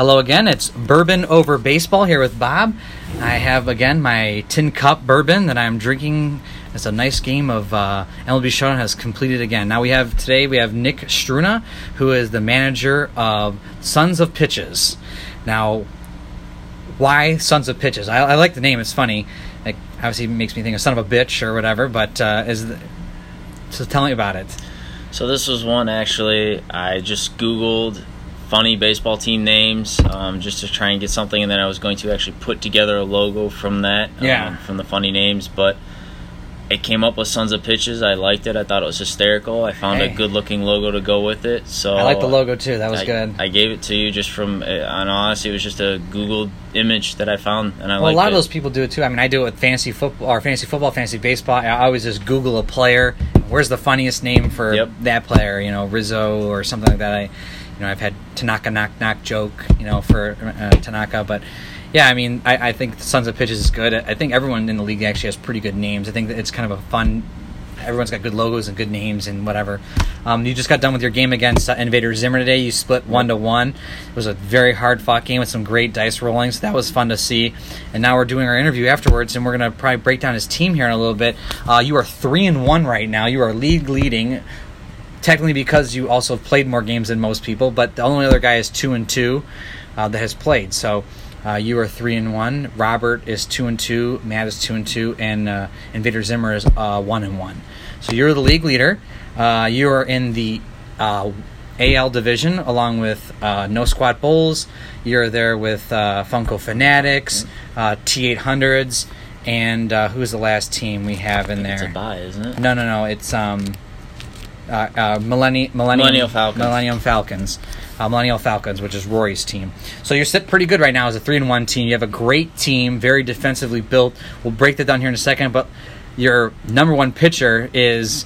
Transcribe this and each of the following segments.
Hello again. It's Bourbon Over Baseball here with Bob. I have again my tin cup bourbon that I'm drinking. It's a nice game of uh, MLB Showdown has completed again. Now we have today we have Nick Struna, who is the manager of Sons of Pitches. Now, why Sons of Pitches? I, I like the name. It's funny. It obviously makes me think of son of a bitch or whatever. But uh, is the, so tell me about it. So this was one actually I just Googled funny baseball team names um, just to try and get something, and then I was going to actually put together a logo from that, Yeah. um, from the funny names. But it came up with Sons of Pitches. I liked it. I thought it was hysterical. I found Hey. a good looking logo to go with it. So I like the logo too. That was I, good. I gave it to you just from, uh, on honesty, it was just a Google image that I found, and I like it. Well, a lot it. of those people do it too. I mean, I do it with fantasy football or fantasy football, fantasy baseball. I always just Google a player. Where's the funniest name for Yep. that player? You know, Rizzo or something like that. I, you know, I've had Tanaka knock knock joke. You know, for uh, Tanaka, but yeah, I mean, I, I think Sons of Pitches is good. I think everyone in the league actually has pretty good names. I think that it's kind of a fun. Everyone's got good logos and good names and whatever. Um, you just got done with your game against uh, Invader Zimmer today. You split one to one. It was a very hard fought game with some great dice rolling, so that was fun to see. And now we're doing our interview afterwards, and we're gonna probably break down his team here in a little bit. Uh, you are three and one right now. You are league leading, technically because you also have played more games than most people. But the only other guy is two and two uh, that has played. So. Uh, you are three and one. Robert is two and two. Matt is two and two, and uh, Invader Zimmer is uh, one and one. So you're the league leader. Uh, you are in the uh, AL division along with uh, No Squat Bulls. You're there with uh, Funko Fanatics, uh, T800s, and uh, who's the last team we have in there? It's a buy, isn't it? No, no, no. It's um, uh, uh, Millenni- Millennium, Millennial Falcons. Millennium Falcons. Uh, Millennial Falcons, which is Rory's team. So you're set pretty good right now as a three and one team. You have a great team, very defensively built. We'll break that down here in a second, but your number one pitcher is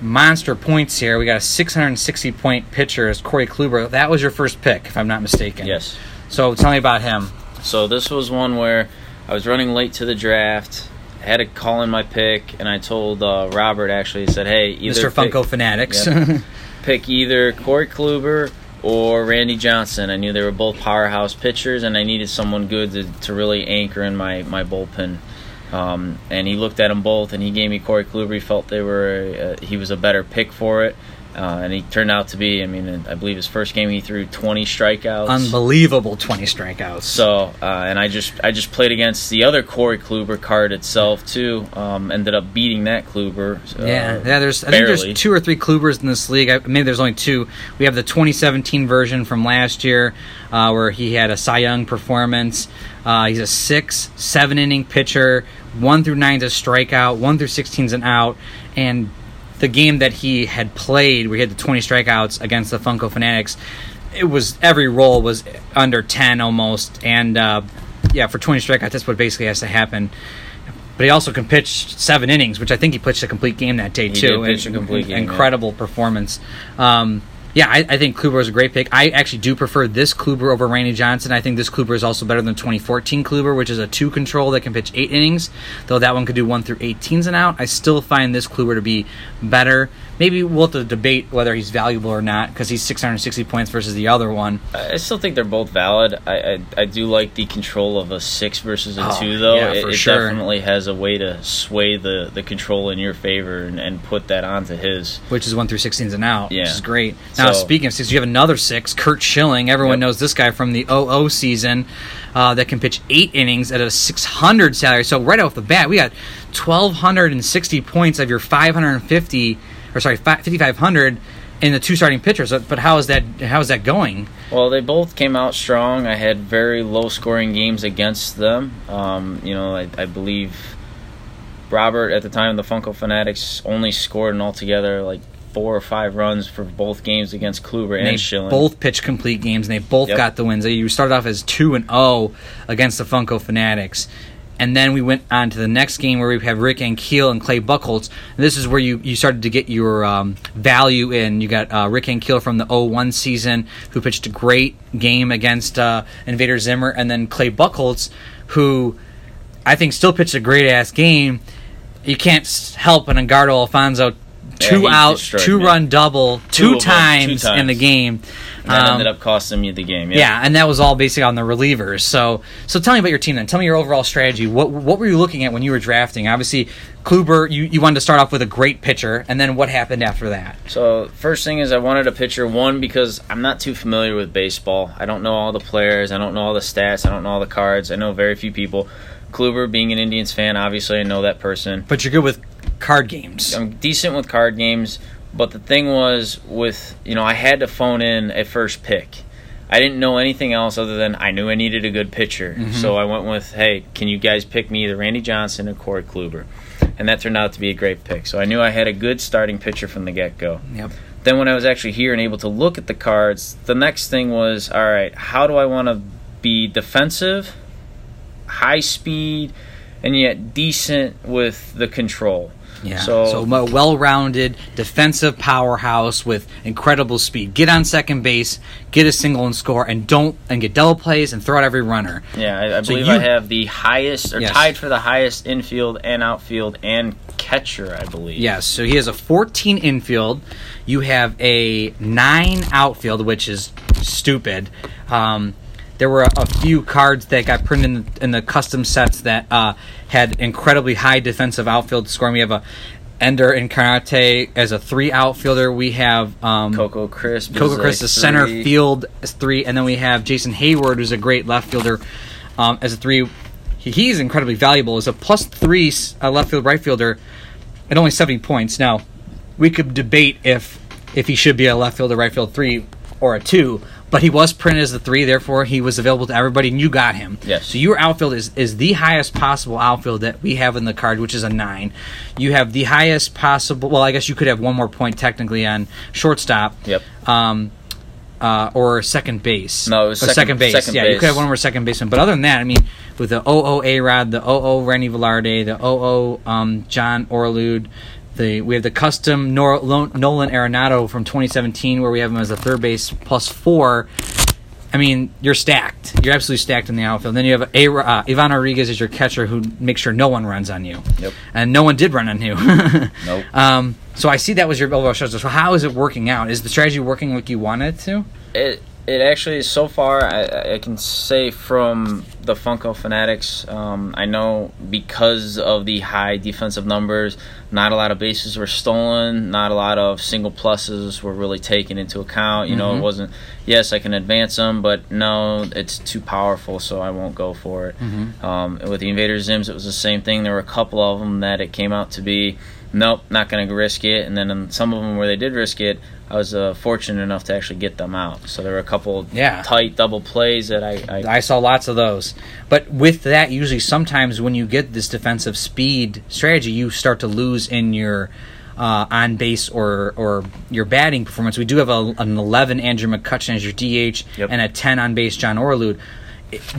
monster points here. We got a 660 point pitcher as Corey Kluber. That was your first pick, if I'm not mistaken. Yes. So tell me about him. So this was one where I was running late to the draft. I had to call in my pick, and I told uh, Robert actually. He said, "Hey, either Mr. pick, Funko Fanatics. Yep. pick either Corey Kluber or Randy Johnson. I knew they were both powerhouse pitchers, and I needed someone good to, to really anchor in my my bullpen." Um, and he looked at them both, and he gave me Corey Kluber. He felt they were uh, he was a better pick for it. Uh, and he turned out to be. I mean, I believe his first game he threw 20 strikeouts. Unbelievable 20 strikeouts. So, uh, and I just I just played against the other Corey Kluber card itself too. Um, ended up beating that Kluber. Uh, Yeah, yeah. There's I think there's two or three Klubers in this league. I, maybe there's only two. We have the 2017 version from last year, uh, where he had a Cy Young performance. Uh, he's a six, seven inning pitcher. One through nine is a strikeout. One through 16 is an out. And the game that he had played, where he had the 20 strikeouts against the Funko Fanatics, it was every roll was under 10 almost. And uh, yeah, for 20 strikeouts, that's what basically has to happen. But he also can pitch seven innings, which I think he pitched a complete game that day He too. did pitch a complete game, yeah. Incredible performance. Um, yeah, I, I think Kluber is a great pick. I actually do prefer this Kluber over Randy Johnson. I think this Kluber is also better than 2014 Kluber, which is a two control that can pitch eight innings. Though that one could do one through 18s and out. I still find this Kluber to be better. Maybe we'll have to debate whether he's valuable or not because he's 660 points versus the other one. I still think they're both valid. I, I I do like the control of a six versus a Oh, two, though. yeah, it for it sure. definitely has a way to sway the, the control in your favor and, and put that onto his. which is one through 16s and out, Yeah. which is great. Now, So- speaking of six, you have another six, Curt Schilling. Everyone Yep. knows this guy from the 00 season uh, that can pitch eight innings at a 600 salary. So right off the bat, we got 1,260 points of your 550, or sorry, 5,500 in the two starting pitchers. But how is that? How is that going? Well, they both came out strong. I had very low scoring games against them. Um, you know, I, I believe Robert at the time, the Funko Fanatics, only scored an altogether like four or five runs for both games against Kluber and, they Schilling. both pitched complete games, and they both Yep. got the wins. You started off as two and zero against the Funko Fanatics, and then we went on to the next game where we have Rick Ankiel and Clay Buchholz. And this is where you, you started to get your um, value in. You got uh, Rick Ankiel from the 01 season, who pitched a great game against uh, Invader Zimmer, and then Clay Buchholz, who I think still pitched a great ass game. You can't help an Edgardo Alfonzo two he out, two me. run double, Two two, them, two times, in the times. game. That Um, ended up costing me the game. Yeah. yeah, and that was all basically on the relievers. So, so tell me about your team then. Tell me your overall strategy. What what were you looking at when you were drafting? Obviously, Kluber, you, you wanted to start off with a great pitcher, and then what happened after that? So first thing is I wanted a pitcher one because I'm not too familiar with baseball. I don't know all the players. I don't know all the stats. I don't know all the cards. I know very few people. Kluber, being an Indians fan, obviously I know that person. But you're good with card games. I'm decent with card games, but the thing was with you know I had to phone in a first pick. I didn't know anything else other than I knew I needed a good pitcher. Mm-hmm. So I went with, hey, can you guys pick me either Randy Johnson or Corey Kluber? And that turned out to be a great pick. So I knew I had a good starting pitcher from the get go. Yep. Then when I was actually here and able to look at the cards, the next thing was, all right, how do I want to be defensive, high speed, and yet decent with the control? Yeah. So- So, a well-rounded defensive powerhouse with incredible speed. Get on second base, get a single and score, and don't and get double plays and throw out every runner. Yeah, I, I So believe you- I have the highest or Yes. tied for the highest infield and outfield and catcher, I believe. Yes. So he has a 14 infield. You have a nine outfield, which is stupid. Um, there were a, a few cards that got printed in, in the custom sets that uh, had incredibly high defensive outfield scoring. We have a Ender Inciarte as a three outfielder. We have um, Coco Crisp. Coco is Chris a is center field as three, and then we have Jason Heyward, who's a great left fielder um, as a three. He, he's incredibly valuable as a plus three uh, left field right fielder at only seventy points. Now we could debate if if he should be a left fielder, right field three or a two, but he was printed as a three, therefore he was available to everybody, and you got him. Yes. So your outfield is is the highest possible outfield that we have in the card, which is a nine. You have the highest possible. Well, I guess you could have one more point technically on shortstop Yep. um, uh, or second base. No, it was Or second- base. second yeah, you could have one more second baseman. But other than that, I mean, with the 00 A Rod, the 00 Randy Velarde, the 00 um, John Olerud, the we have the custom Nor- Nolan Arenado from 2017, where we have him as a third base plus four. I mean, you're stacked. You're absolutely stacked in the outfield. Then you have a, uh, Ivan Rodriguez as your catcher, who makes sure no one runs on you. Yep. And no one did run on you. Nope. Um, so I see that was your overall strategy. So how is it working out? Is the strategy working like you wanted it to? It it actually so far I, I can say from the Funko Fanatics, um, I know because of the high defensive numbers, not a lot of bases were stolen, not a lot of single pluses were really taken into account. You know, Mhm. it wasn't. Yes, I can advance them, but no, it's too powerful, so I won't go for it. Mm-hmm. Um, with the Invader Zims, it was the same thing. There were a couple of them that it came out to be, nope, not going to risk it. And then some of them where they did risk it, I was uh, fortunate enough to actually get them out. So there were a couple Yeah. tight double plays that I, I I saw lots of those. But with that, usually sometimes when you get this defensive speed strategy, you start to lose in your uh, on base or or your batting performance. We do have a, an 11 Andrew McCutchen as your DH Yep. and a 10 on base John Olerud.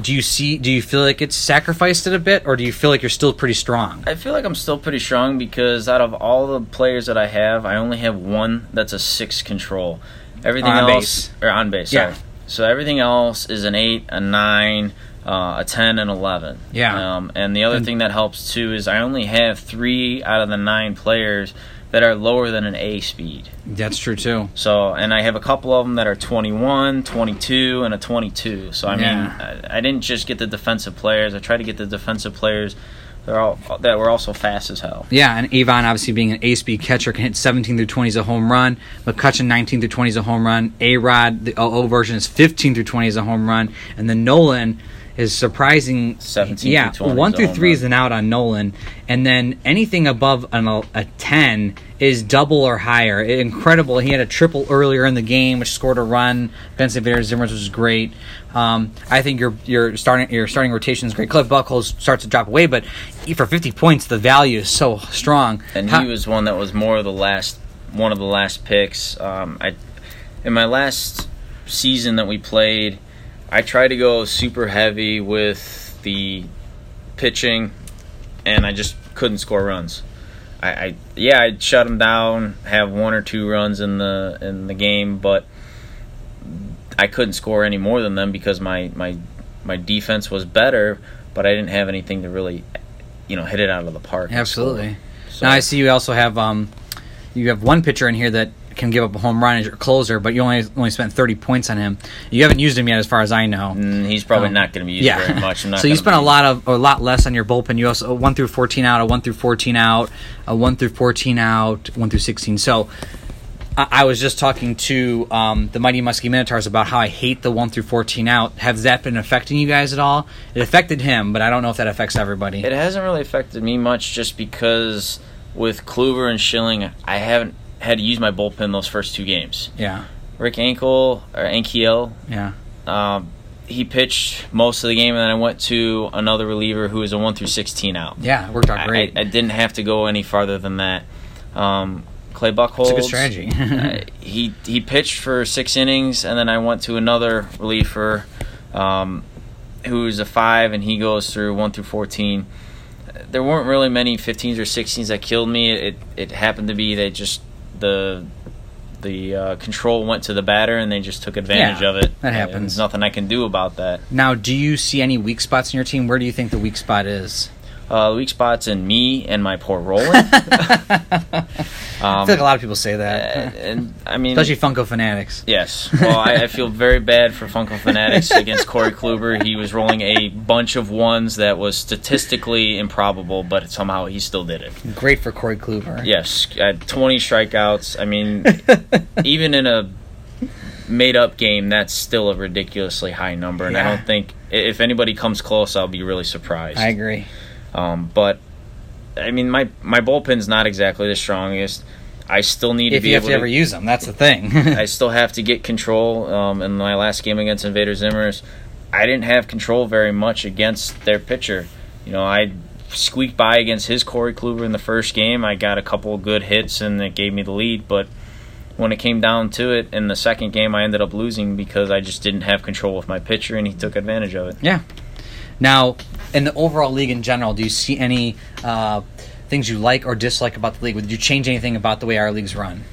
Do you see? Do you feel like it's sacrificed it a bit, or do you feel like you're still pretty strong? I feel like I'm still pretty strong because out of all the players that I have, I only have one that's a six control. Everything On else base. or on base, Yeah. sorry. So everything else is an eight, a nine, uh, a ten, and eleven. Yeah. Um, and the other And- thing that helps too is I only have three out of the nine players that are lower than an A speed. That's true too. So, and I have a couple of them that are 21, 22, and a 22. So, I mean, I, I didn't just get the defensive players. I tried to get the defensive players that all that were also fast as hell. Yeah, and Avon obviously being an A speed catcher can hit 17 through 20 as a home run. McCutchen 19 through 20 as a home run. A Rod the OO version is 15 through 20 as a home run, and then Nolan is surprising. 17 yeah, through 20 one through three run. is an out on Nolan, and then anything above an, a 10 is double or higher. Incredible. He had a triple earlier in the game, which scored a run. Benson Vader Zimmers was great. Um, I think your your starting your starting rotation is great. Cliff Buckles starts to drop away, but for 50 points, the value is so strong. And How- he was one that was more of the last, one of the last picks. Um, I, in my last season that we played, I tried to go super heavy with the pitching, and I just couldn't score runs. I, I yeah, I'd shut them down, have one or two runs in the in the game, but I couldn't score any more than them because my my my defense was better, but I didn't have anything to really, you know, hit it out of the park. Absolutely. So- Now I see you also have um, you have one pitcher in here that can give up a home run as your closer, but you only only spent 30 points on him. You haven't used him yet, as far as I know. Mm, he's probably Um, not going to be used yeah. very much. So you spent a lot of a lot less on your bullpen. You also a one through 14 out, a one through 14 out, a one through 14 out, one through 16. So. I I was just talking to um, the Mighty Muskie Minotaurs about how I hate the 1 through 14 out. Has that been affecting you guys at all? It affected him, but I don't know if that affects everybody. It hasn't really affected me much just because with Kluber and Schilling, I haven't had to use my bullpen those first two games. yeah, Rick Ankel or Ankiel, yeah. um, he pitched most of the game, and then I went to another reliever who was a one through sixteen out. Yeah, it worked out great. I, I didn't have to go any farther than that. Um, Clay Buchholz. It's a good strategy. uh, he he pitched for six innings, and then I went to another reliever, um, who's a five, and he goes through one through fourteen. There weren't really many 15s or 16s that killed me. It it happened to be that just the the uh, control went to the batter, and they just took advantage Yeah, of it. that happens. There's nothing I can do about that. now, do you see any weak spots in your team? Where do you think the weak spot is? Uh, weak spots in me and my poor Roland. I feel like a lot of people say uh, that, and I mean, especially Funko fanatics. Yes. Well, I, I feel very bad for Funko Fanatics against Corey Kluber. He was rolling a bunch of ones that was statistically improbable, but somehow he still did it. Great for Corey Kluber. Yes, at 20 strikeouts. I mean, even in a made up game, that's still a ridiculously high number, and I don't think if anybody comes close, I'll be really surprised. I agree. Um, but I mean, my my bullpen's not exactly the strongest. I still need If to be you have to ever use them, that's the thing. I still have to get control. Um, in my last game against Invader Zimmers, I didn't have control very much against their pitcher. You know, I squeaked by against his Corey Kluber in the first game. I got a couple of good hits and it gave me the lead, but when it came down to it in the second game, I ended up losing because I just didn't have control with my pitcher and he took advantage of it. yeah. Now, in the overall league in general, do you see any uh, things you like or dislike about the league? Would you change anything about the way our leagues run?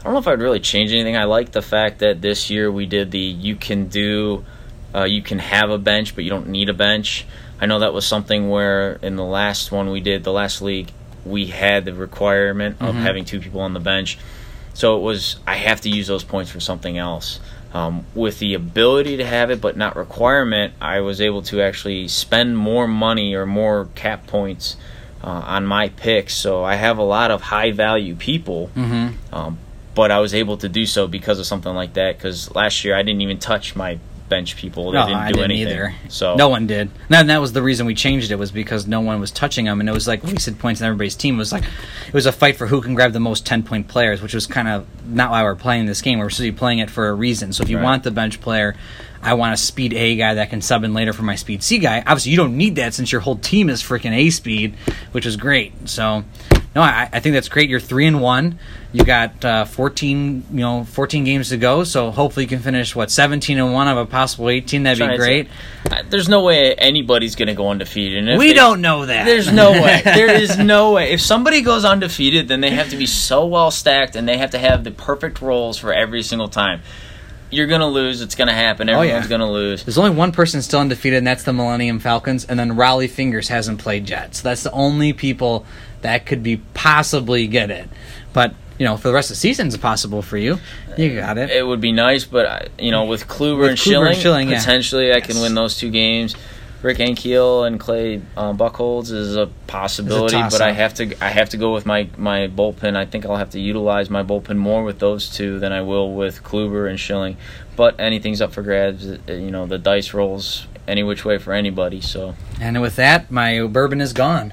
I don't know if I'd really change anything. I like the fact that this year we did the you can do, uh, you can have a bench, but you don't need a bench. I know that was something where in the last one we did, the last league, we had the requirement of Mhm. having two people on the bench. So it was, I have to use those points for something else. Um, with the ability to have it, but not requirement, I was able to actually spend more money or more cap points uh, on my picks. So I have a lot of high value people Mm-hmm. um, but I was able to do so because of something like that. Because last year I didn't even touch my bench people; they No, didn't I do didn't anything. either. So No one did. And that was the reason we changed it was because no one was touching them, and it was like wasted points in everybody's team. It was like it was a fight for who can grab the most ten point players, which was kind of not why we're playing this game. We're supposed to be playing it for a reason. So if you Right. want the bench player, I want a speed A guy that can sub in later for my speed C guy. Obviously, you don't need that since your whole team is freaking A speed, which is great. So. No, I, I think that's great. You're three and one. You got uh, 14, you know, 14 games to go. So hopefully you can finish what 17 and one of a possible 18. That'd be great. Uh, there's no way anybody's going to go undefeated. And We they- don't know that. There's no way. There is no way. If somebody goes undefeated, then they have to be so well stacked, and they have to have the perfect roles for every single time. You're gonna lose. It's gonna happen. Oh, yeah. Everyone's gonna lose. There's only one person still undefeated, and that's the Millennium Falcons. And then Rollie Fingers hasn't played yet, so that's the only people that could be possibly get it. But you know, for the rest of the season, it's possible for you. You got it. It would be nice, but I- you know, with Kluber With and Kluber Schilling, and Schilling, yeah. potentially I can win those two games. Rick Ankiel and Clay uh, Buchholz is a possibility, toss-up. but I have to I have to go with my my bullpen. I think I'll have to utilize my bullpen more with those two than I will with Kluber and Schilling. But anything's up for grabs. uh, You know, the dice rolls any which way for anybody. So. And with that, my bourbon is gone.